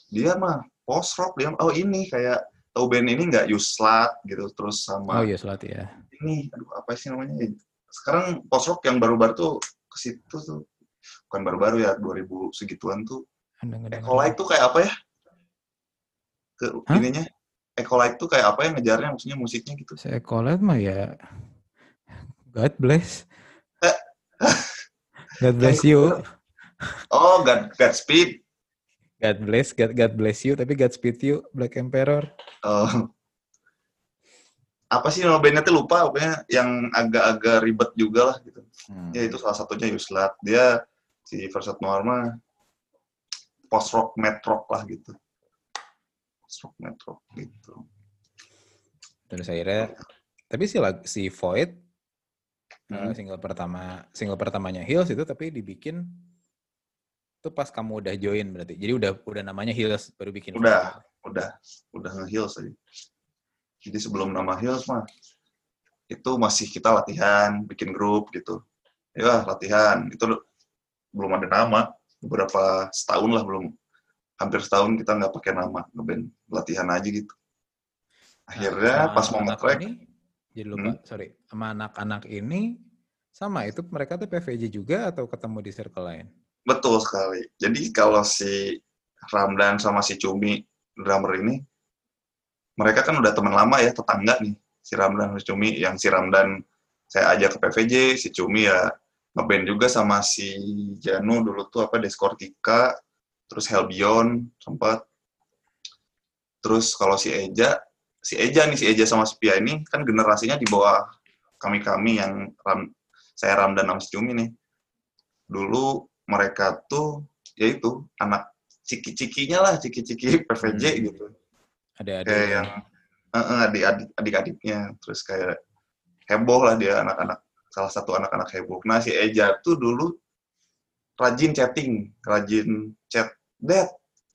dia mah post rock dia oh ini kayak tahu band ini nggak Yuslat gitu terus sama Oh iya Selat ya. ini aduh apa sih namanya sekarang post rock yang baru-baru tuh ke situ tuh bukan baru-baru ya 2000 segituan tuh. Ecolite tuh kayak apa ya ke Hah? ininya Ecolite tuh kayak apa ya ngejarnya maksudnya musiknya gitu Saya collab mah ya God bless. God bless you. oh God Godspeed God bless, God, God bless you, tapi God speed you, Black Emperor. Oh. apa sih nama bandnya tuh lupa pokoknya yang agak-agak ribet juga lah gitu Hmm. ya itu salah satunya Yuslat dia si Verset Noir mah post rock met rock lah gitu post rock met rock gitu Terus akhirnya, tapi si si Void Hmm. eh, single pertama single pertamanya Hills itu tapi dibikin itu pas kamu udah join berarti. Jadi udah udah namanya Hills baru bikin. Udah. udah udah nge-heels aja jadi sebelum nama Hills mah itu masih kita latihan bikin grup gitu ya latihan itu belum ada nama beberapa setahun lah belum hampir setahun kita nggak pakai nama ngeband latihan aja gitu akhirnya Sama pas mau nge-track ini, jadi lupa, sorry. Sama anak-anak ini sama itu mereka tuh PVJ juga atau ketemu di circle lain? Betul sekali. Jadi kalau si Ramdan sama si Cumi drummer ini, mereka kan udah teman lama ya, tetangga nih. si Ramdan si Cumi yang si Ramdan saya ajak ke PVJ si Cumi ya ngeband juga sama si Janu dulu tuh apa Deskortika terus Helbion sempat. Terus kalau si Eja si Eja nih si Eja sama si Pia ini kan generasinya di bawah kami kami yang Ram, saya Ramdan sama si Cumi nih. Dulu mereka tuh yaitu anak ciki-cikinya lah ciki-ciki PVJ Hmm. gitu. Ada ada. kayak yang uh, adik adik adik-adiknya. Terus kayak heboh lah dia anak-anak salah satu anak-anak heboh. Nah si Eja tuh dulu rajin chatting rajin Dad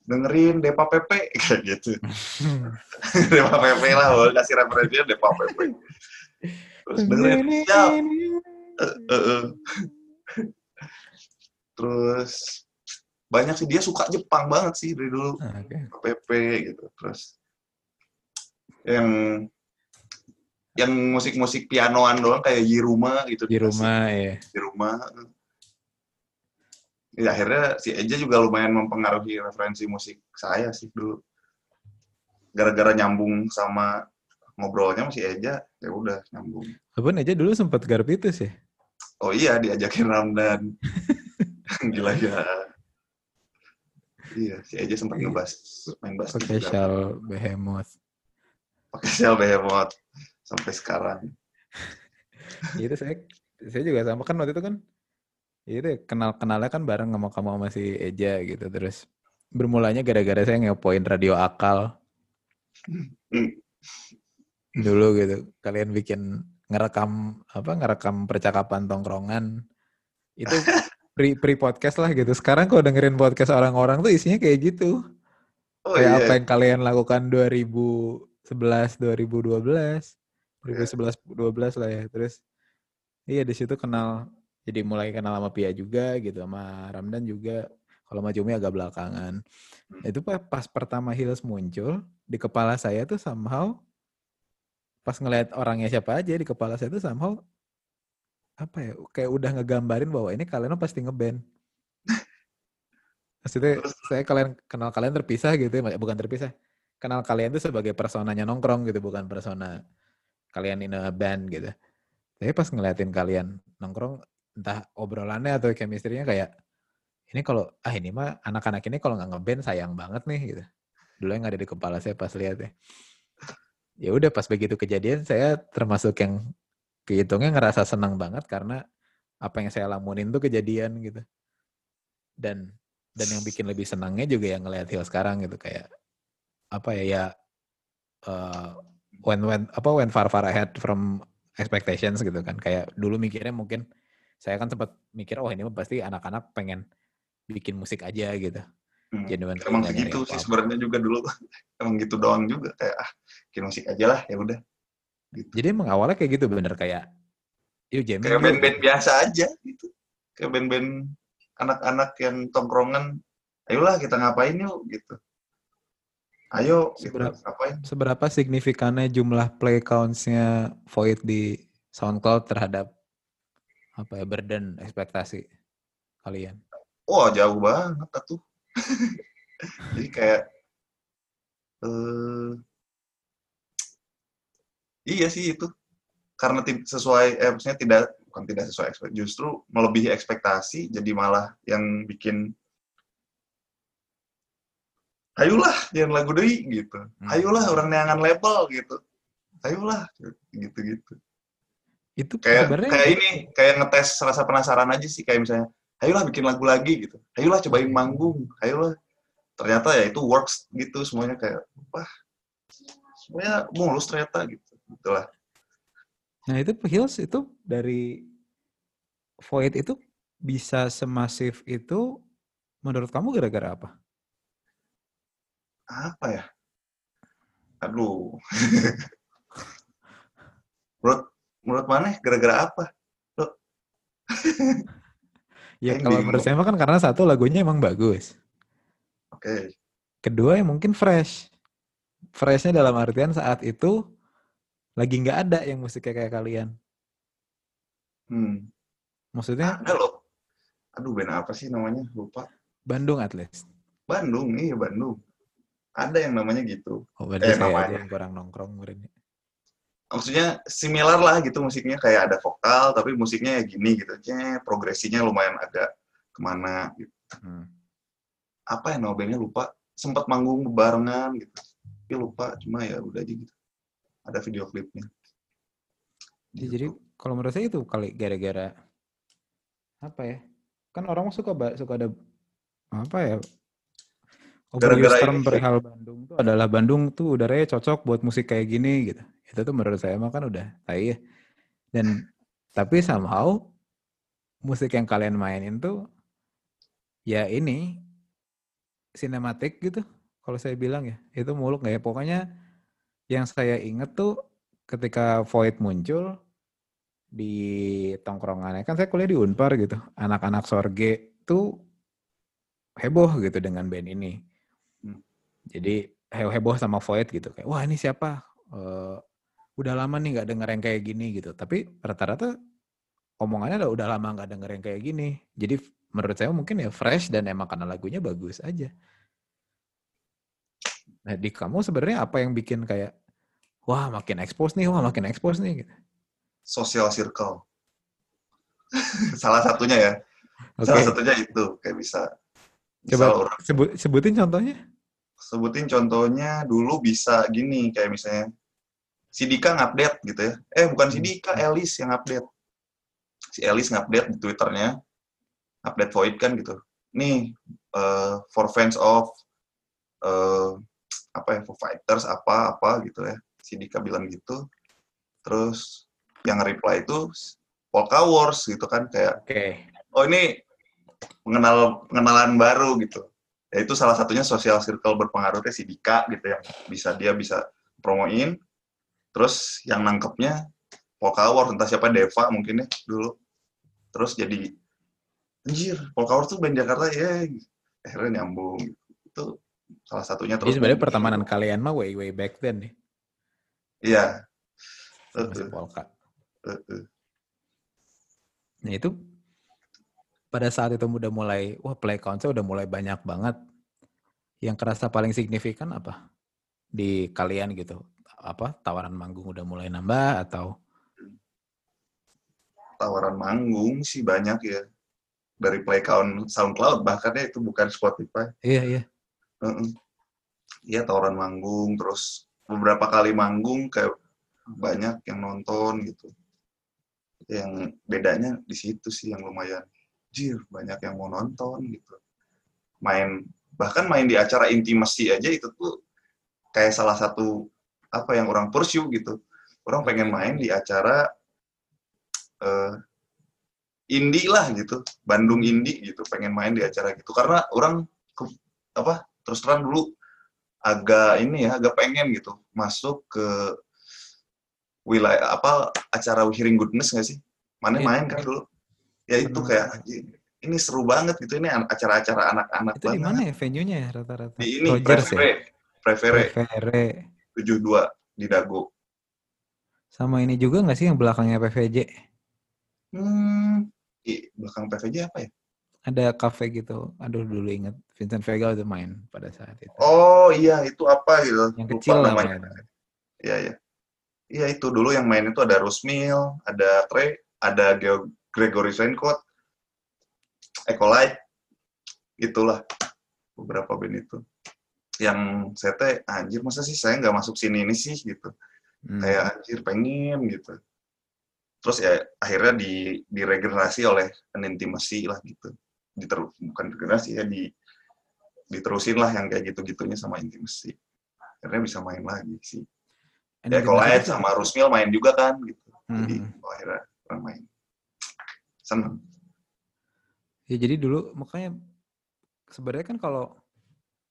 dengerin Depa Pepe. Kayak gitu. Depa Pepe lah boleh kasih referensinya Depa Pepe. Terus dengerin. siap Eh, eh, eh. terus banyak sih. Dia suka Jepang banget sih dari dulu. Ah, Oke. PP gitu. Terus yang yang musik-musik pianoan doang kayak Yiruma gitu Di rumah ya. di rumah ya akhirnya si Eja juga lumayan mempengaruhi referensi musik saya sih dulu gara-gara nyambung sama ngobrolnya sama si Eja ya udah nyambung Abang aja dulu sempat garp itu sih. oh iya diajakin Ramdan gila gila iya si Eja sempat Iya. ngebas main bass juga. Special Behemoth. pakai sel behemoth sampai sekarang itu saya saya juga sama kan waktu itu kan itu ya, kenal kenalnya kan bareng sama kamu sama si Eja gitu. Terus bermulanya gara-gara saya ngepoin radio akal. Hmm. dulu gitu kalian bikin ngerekam apa ngerekam percakapan tongkrongan. Itu pre pre podcast lah gitu. Sekarang kalau dengerin podcast orang-orang tuh isinya kayak gitu. Oh kayak iya. apa yang kalian lakukan 2011 2012 2011 12 lah ya. Terus iya di situ kenal jadi mulai kenal sama Pia juga gitu sama Ramdan juga kalau sama Cumi agak belakangan. Itu pas, pertama Hills muncul di kepala saya tuh somehow pas ngeliat orangnya siapa aja di kepala saya tuh somehow apa ya kayak udah ngegambarin bahwa ini kalian pasti ngeband maksudnya saya kalian kenal kalian terpisah gitu ya bukan terpisah kenal kalian tuh sebagai personanya nongkrong gitu bukan persona kalian in a band gitu. Tapi pas ngeliatin kalian nongkrong entah obrolannya atau chemistry-nya kayak ini kalau ah ini mah anak-anak ini kalau nggak ngeband sayang banget nih gitu. Dulu yang ada di kepala saya pas lihat ya. Ya udah pas begitu kejadian saya termasuk yang kehitungnya ngerasa senang banget karena apa yang saya lamunin tuh kejadian gitu. Dan dan yang bikin lebih senangnya juga yang ngelihat Hill sekarang gitu. Kayak apa ya ya eh, when when apa when far far ahead from expectations gitu kan. Kayak dulu mikirnya mungkin saya kan sempat mikir oh ini mah pasti anak-anak pengen bikin musik aja gitu Hmm. genuine emang begitu sih sebenarnya juga dulu emang gitu doang juga kayak ah bikin musik aja lah ya udah gitu. jadi emang awalnya kayak gitu bener kayak yuk jamming kayak yuk." band-band biasa aja gitu kayak band-band anak-anak yang tongkrongan ayolah kita ngapain yuk gitu ayo gitu, Seberapa- ngapain seberapa signifikannya jumlah play counts-nya Void di SoundCloud terhadap apa ya burden ekspektasi kalian? wah jauh banget tuh jadi kayak eh iya sih itu. Karena sesuai eh maksudnya tidak bukan tidak sesuai ekspek justru melebihi ekspektasi jadi malah yang bikin ayolah jangan lagu deui gitu. Hmm. ayolah orang neangan label gitu. Ayolah gitu gitu Itu kayak sebenarnya kayak ini kayak ngetes rasa penasaran aja sih kayak misalnya ayolah bikin lagu lagi gitu. Ayolah cobain manggung ayolah. Ternyata ya itu works gitu semuanya kayak wah semuanya mulus ternyata gitu. Gitulah Nah itu Hills itu dari Void itu bisa semasif itu menurut kamu gara-gara apa? apa ya? Aduh. Menurut menurut mana gara-gara apa Ya Yang kalau menurut saya kan karena satu lagunya emang bagus. oke Kedua yang mungkin fresh. Freshnya dalam artian saat itu lagi nggak ada yang musiknya kayak kalian. hmm. Maksudnya ada loh aduh band apa sih namanya lupa Bandung at least. Bandung iya Bandung ada yang namanya gitu Oh, berarti Eh, saya namanya. yang kurang nongkrong kemarin. Maksudnya similar lah gitu musiknya kayak ada vokal tapi musiknya ya gini gitu aja progresinya lumayan agak ke mana gitu Hmm. apa ya bandnya lupa sempat manggung barengan gitu tapi lupa cuma ya udah aja gitu ada video klipnya Ya, Gitu. jadi kalau menurut saya itu kali gara-gara apa ya? Kan orang suka suka ada apa ya? Gara-gara ini perihal Bandung tuh adalah Bandung tuh udaranya cocok buat musik kayak gini gitu. Itu tuh menurut saya mah kan udah tai ya. Dan tapi somehow musik yang kalian mainin tuh ya ini sinematik gitu. Kalau saya bilang ya, itu muluk nggak ya? Pokoknya yang saya inget tuh ketika Void muncul di tongkrongannya kan saya kuliah di Unpar gitu. Anak-anak Sorge tuh heboh gitu dengan band ini. Jadi he- heboh sama Void gitu kayak wah ini siapa? Eh, udah lama nih nggak denger yang kayak gini gitu. Tapi rata-rata omongannya udah, udah lama nggak denger yang kayak gini. Jadi menurut saya mungkin ya fresh dan emang karena lagunya bagus aja. Nah di kamu sebenarnya apa yang bikin kayak wah makin expose nih, wah makin expose nih gitu. social circle salah satunya ya Oke, salah satunya itu kayak bisa misal coba orang sebut, sebutin contohnya. Sebutin contohnya dulu bisa gini kayak misalnya si Dika ngupdate gitu ya. Eh bukan si Hmm. Dika Elis yang update si Elis ngupdate di twitternya update void kan gitu. Nih eh, for fans of eh, apa ya for fighters apa apa gitu ya. Si Dika bilang gitu. Terus yang reply itu Polka Wars gitu kan kayak Oke. oh ini pengenal pengenalan baru gitu ya itu salah satunya social circle berpengaruhnya si Dika gitu yang bisa dia bisa promoin terus yang nangkepnya Polka Wars entah siapa Deva mungkin ya dulu terus jadi anjir Polka Wars tuh band Jakarta ya akhirnya nyambung itu salah satunya Jadi terus sebenarnya pertemanan kalian mah way way back then nih. iya. Polka. Eh, eh. Nah itu pada saat itu udah mulai, wah play count-nya udah mulai banyak banget. Yang kerasa paling signifikan apa? Di kalian gitu. Apa tawaran manggung udah mulai nambah atau tawaran manggung sih banyak ya dari play count SoundCloud bahkan ya itu bukan Spotify iya iya Heeh. Iya tawaran manggung, terus beberapa kali manggung kayak banyak yang nonton gitu. Yang bedanya di situ sih yang lumayan, jir banyak yang mau nonton gitu. Main bahkan main di acara intimasi aja itu tuh kayak salah satu apa yang orang pursue gitu. Orang pengen main di acara eh, indie lah gitu, Bandung indie gitu, pengen main di acara gitu. Karena orang ke- apa terus terang dulu agak ini ya agak pengen gitu masuk ke wilayah apa acara Hearing Goodness nggak sih mana Iya. main kan dulu ya itu Pernah. kayak ini seru banget gitu ini acara-acara anak-anak itu di mana ya venue-nya ya rata-rata? Di ini Rogers ya? Prevere Prevere Prevere 72 di Dago. Sama ini juga nggak sih yang belakangnya PVJ hmm i, belakang PVJ apa ya? Ada cafe gitu. Aduh dulu inget Vincent Vega udah main pada saat itu. Oh iya itu apa gitu. Yang Lupa kecil namanya. Iya, iya. Iya, itu dulu yang main itu ada Rusmil, ada Trey, ada Geo- Gregory Raincoat, Ecolite, itulah beberapa band itu. Yang saya teh, anjir masa sih saya nggak masuk sini ini sih gitu. Hmm. Kayak anjir pengen gitu. Terus ya akhirnya di diregenerasi oleh an intimacy lah gitu. Diteru, bukan regenerasi ya di diterusin lah yang kayak gitu-gitunya sama intimacy. Akhirnya bisa main lagi sih. Ya kalau sama Rusmil main juga kan gitu. Jadi oh, akhirnya orang main. Seneng. Ya jadi dulu makanya sebenarnya kan kalau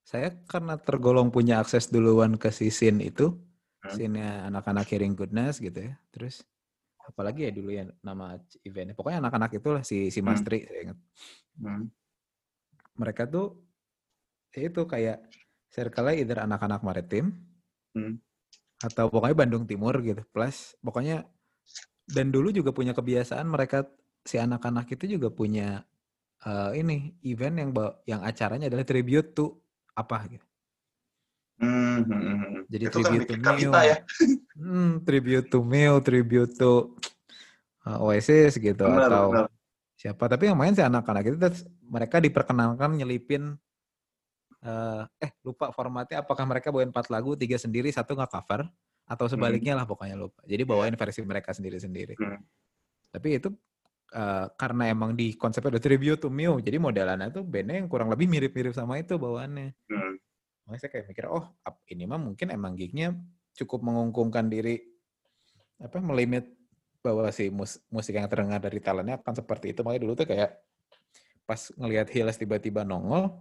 saya karena tergolong punya akses duluan ke si scene itu, Hmm. scene anak-anak Hearing Goodness gitu ya. Terus apalagi ya dulu ya nama eventnya. Pokoknya anak-anak itulah si si Mas Hmm. Tri saya ingat. Hmm. Mereka tuh ya itu kayak circle-nya either anak-anak maritim Hmm. atau pokoknya Bandung Timur gitu. Plus pokoknya dan dulu juga punya kebiasaan mereka si anak-anak itu juga punya eh, ini event yang yang acaranya adalah tribute to apa gitu. Hmm, hmm, hmm, hmm. Jadi itu kan tribute to bikin Mio. Ya. Hmm, tribute to Mio, tribute to uh, Oasis gitu Benar, atau benar. siapa. Tapi yang main sih anak-anak itu terus mereka diperkenalkan nyelipin eh eh lupa formatnya apakah mereka bawain empat lagu, tiga sendiri, satu nggak cover atau sebaliknya lah pokoknya lupa. Jadi bawain versi mereka sendiri-sendiri. Hmm. Tapi itu eh, karena emang di konsepnya ada tribute to Mio, jadi modelannya tuh bandnya yang kurang lebih mirip-mirip sama itu bawaannya. Hmm. Makanya saya kayak mikir, oh ini mah mungkin emang gignya cukup mengungkungkan diri, apa melimit bahwa si mus- musik yang terdengar dari talentnya akan seperti itu. Makanya dulu tuh kayak pas ngelihat Hills tiba-tiba nongol,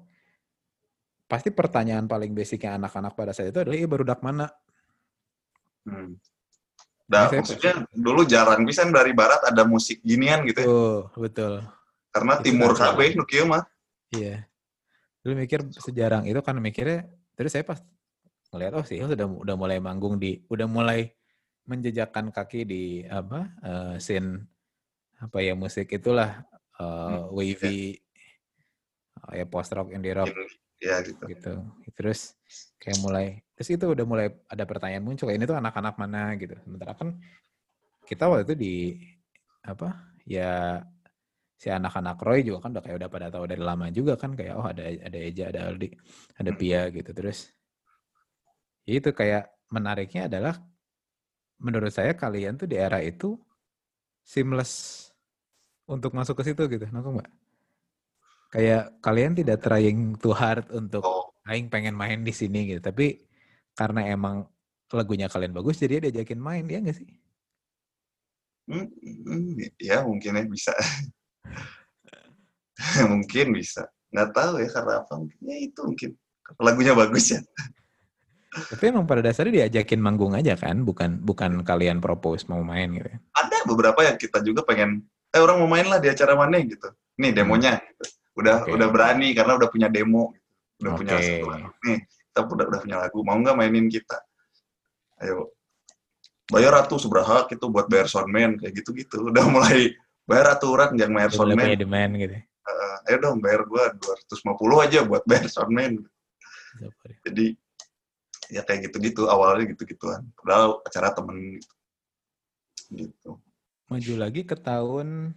pasti pertanyaan paling basicnya anak-anak pada saat itu adalah, iya baru dak mana? Hmm. Nah, Saya- maksudnya dulu jarang bisa dari barat ada musik ginian gitu ya. Oh, betul. Karena Itu timur KB nu kieu mah. Iya. Dulu mikir sejarang itu kan mikirnya, terus saya pas ngeliat, oh si Hills udah, udah mulai manggung di, udah mulai menjejakkan kaki di apa, eh, scene apa ya musik itulah eh, wavy, eh, ya post rock, indie rock Ya gitu. gitu. Terus kayak mulai, terus itu udah mulai ada pertanyaan muncul, ini tuh anak-anak mana gitu. Sementara kan kita waktu itu di apa ya si anak-anak Roy juga kan udah kayak udah pada tahu dari lama juga kan kayak oh ada ada Eja, ada Aldi, ada Hmm. Pia gitu. Terus ya itu kayak menariknya adalah menurut saya kalian tuh di era itu seamless untuk masuk ke situ gitu, nangkep nggak? Kayak kalian tidak trying too hard untuk Oh, aing pengen main di sini gitu. Tapi karena emang lagunya kalian bagus jadi dia diajakin main ya nggak sih? hmm, hmm, ya mungkin ya bisa. mungkin bisa. Nggak tahu ya karena apa. Mungkin ya itu mungkin. Lagunya bagus ya. Tapi emang pada dasarnya diajakin manggung aja kan, bukan bukan kalian propose mau main gitu. ya. Ada beberapa yang kita juga pengen, eh orang mau main lah di acara mana gitu. Nih demonya. Gitu. Udah Oke. udah berani karena udah punya demo. Gitu. Udah punya Oke. satu. Nih, kita udah, udah punya lagu. Mau nggak mainin kita? Ayo. Bayar ratu seberapa gitu buat bayar soundman kayak gitu-gitu. Udah mulai bayar aturan jangan bayar soundman. punya demand gitu. ya. Eh, ayo dong bayar gua 250 aja buat bayar soundman. Jadi ya kayak gitu-gitu awalnya gitu-gituan. Padahal acara temen gitu. gitu. Maju lagi ke tahun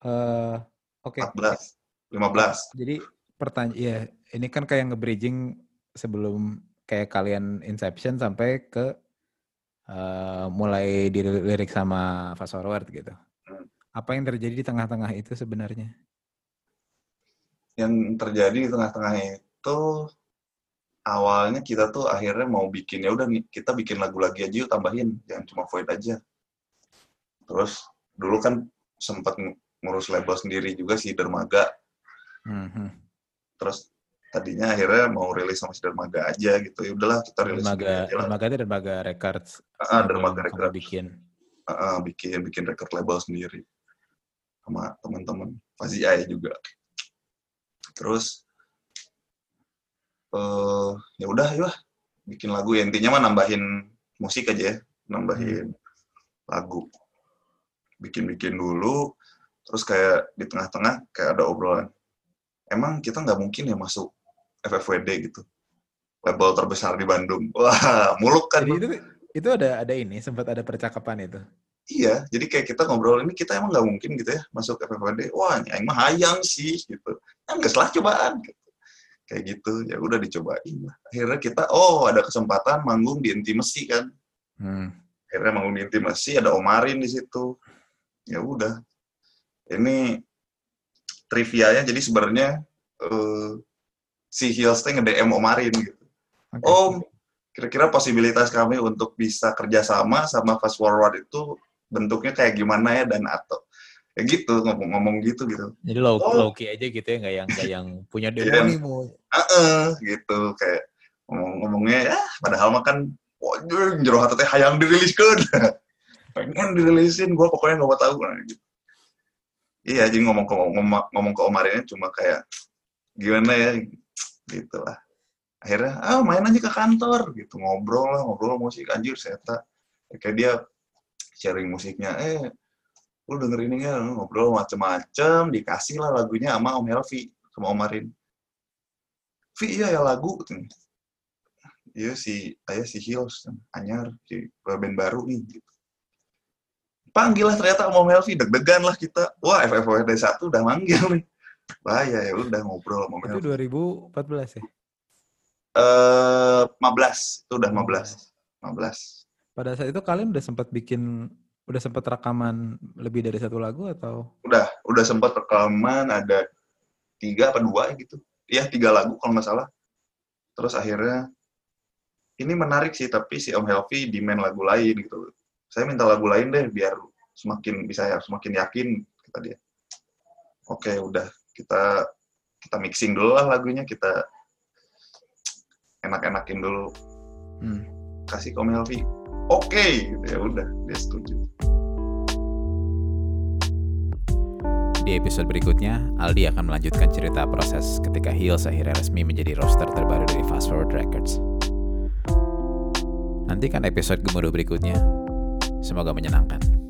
eh oke. 14, 15. Jadi pertanyaan ya ini kan kayak nge-bridging sebelum kayak kalian Inception sampai ke eh, mulai dilirik sama Fast Forward gitu. Hmm. Apa yang terjadi di tengah-tengah itu sebenarnya? Yang terjadi di tengah-tengah itu awalnya kita tuh akhirnya mau bikin ya udah kita bikin lagu lagi aja yuk tambahin jangan cuma void aja. Terus dulu kan sempat ng- ngurus label sendiri juga si Dermaga. Mhm. Terus tadinya akhirnya mau rilis sama si Dermaga aja gitu. Ya udahlah kita rilis Dermaga, aja lah. Dermaga itu Dermaga Records. Ah, sebelum Dermaga Records. bikin. Ah, bikin bikin record label sendiri sama teman-teman Fazi Ai juga terus eh ya udah yuk bikin lagu ya intinya mah nambahin musik aja ya nambahin lagu bikin-bikin dulu terus kayak di tengah-tengah kayak ada obrolan emang kita nggak mungkin ya masuk FFWD gitu label terbesar di Bandung wah muluk kan Jadi itu itu ada ada ini sempat ada percakapan itu. Iya, jadi kayak kita ngobrol ini kita emang nggak mungkin gitu ya masuk FFWD. Wah, ini aing mah hayang sih gitu. Kan salah cobaan gitu. Kayak gitu, ya udah dicobain lah. Akhirnya kita, oh ada kesempatan manggung di Intimacy kan. Hmm. Akhirnya manggung di Intimacy, ada Omarin di situ. Ya udah. Ini trivianya jadi sebenarnya eh, si Hills teh nge-DM Omarin gitu. Oke. Om, kira-kira posibilitas kami untuk bisa kerjasama sama Fast Forward itu bentuknya kayak gimana ya dan atau kayak gitu ngomong-ngomong gitu gitu. Jadi low, Oh. low key aja gitu ya, nggak yang nggak yang punya demo nih mau. Heeh, gitu kayak ngomong-ngomongnya ya padahal mah kan waduh jero hati teh hayang diriliskeun. Pengen dirilisin gua pokoknya nggak mau tahu nah, gitu. Iya, jadi ngomong ke ngomong, ngomong ke Omarinnya cuma kayak gimana ya gitu lah. Akhirnya ah main aja ke kantor gitu. Ngobrol lah ngobrol musik. Anjir seta. Kayak dia sharing musiknya eh lu denger ini ya ngobrol macem-macem dikasih lah lagunya sama Om Helvi sama Om Marin Vi iya ya lagu iya si ayah si Hills anyar si band baru nih gitu. panggil lah ternyata mau Melvi deg-degan lah kita. Wah FFWD 1 udah manggil nih bahaya ya udah ngobrol sama Itu Melvi 2014 ya? eh 15 itu udah 15 15 Pada saat itu kalian udah sempat bikin udah sempat rekaman lebih dari satu lagu atau? Udah udah sempat rekaman ada tiga apa dua gitu. Iya tiga lagu kalau nggak salah. Terus akhirnya ini menarik sih tapi si Om Helvi demand lagu lain gitu. Saya minta lagu lain deh biar semakin bisa ya semakin yakin kata dia. Oke udah kita kita mixing dulu lah lagunya kita enak-enakin dulu hmm. kasih ke Om Helvi oke gitu ya udah dia setuju Di episode berikutnya, Aldi akan melanjutkan cerita proses ketika Hills akhirnya resmi menjadi roster terbaru dari Fast Forward Records. Nantikan episode gemuruh berikutnya. Semoga menyenangkan.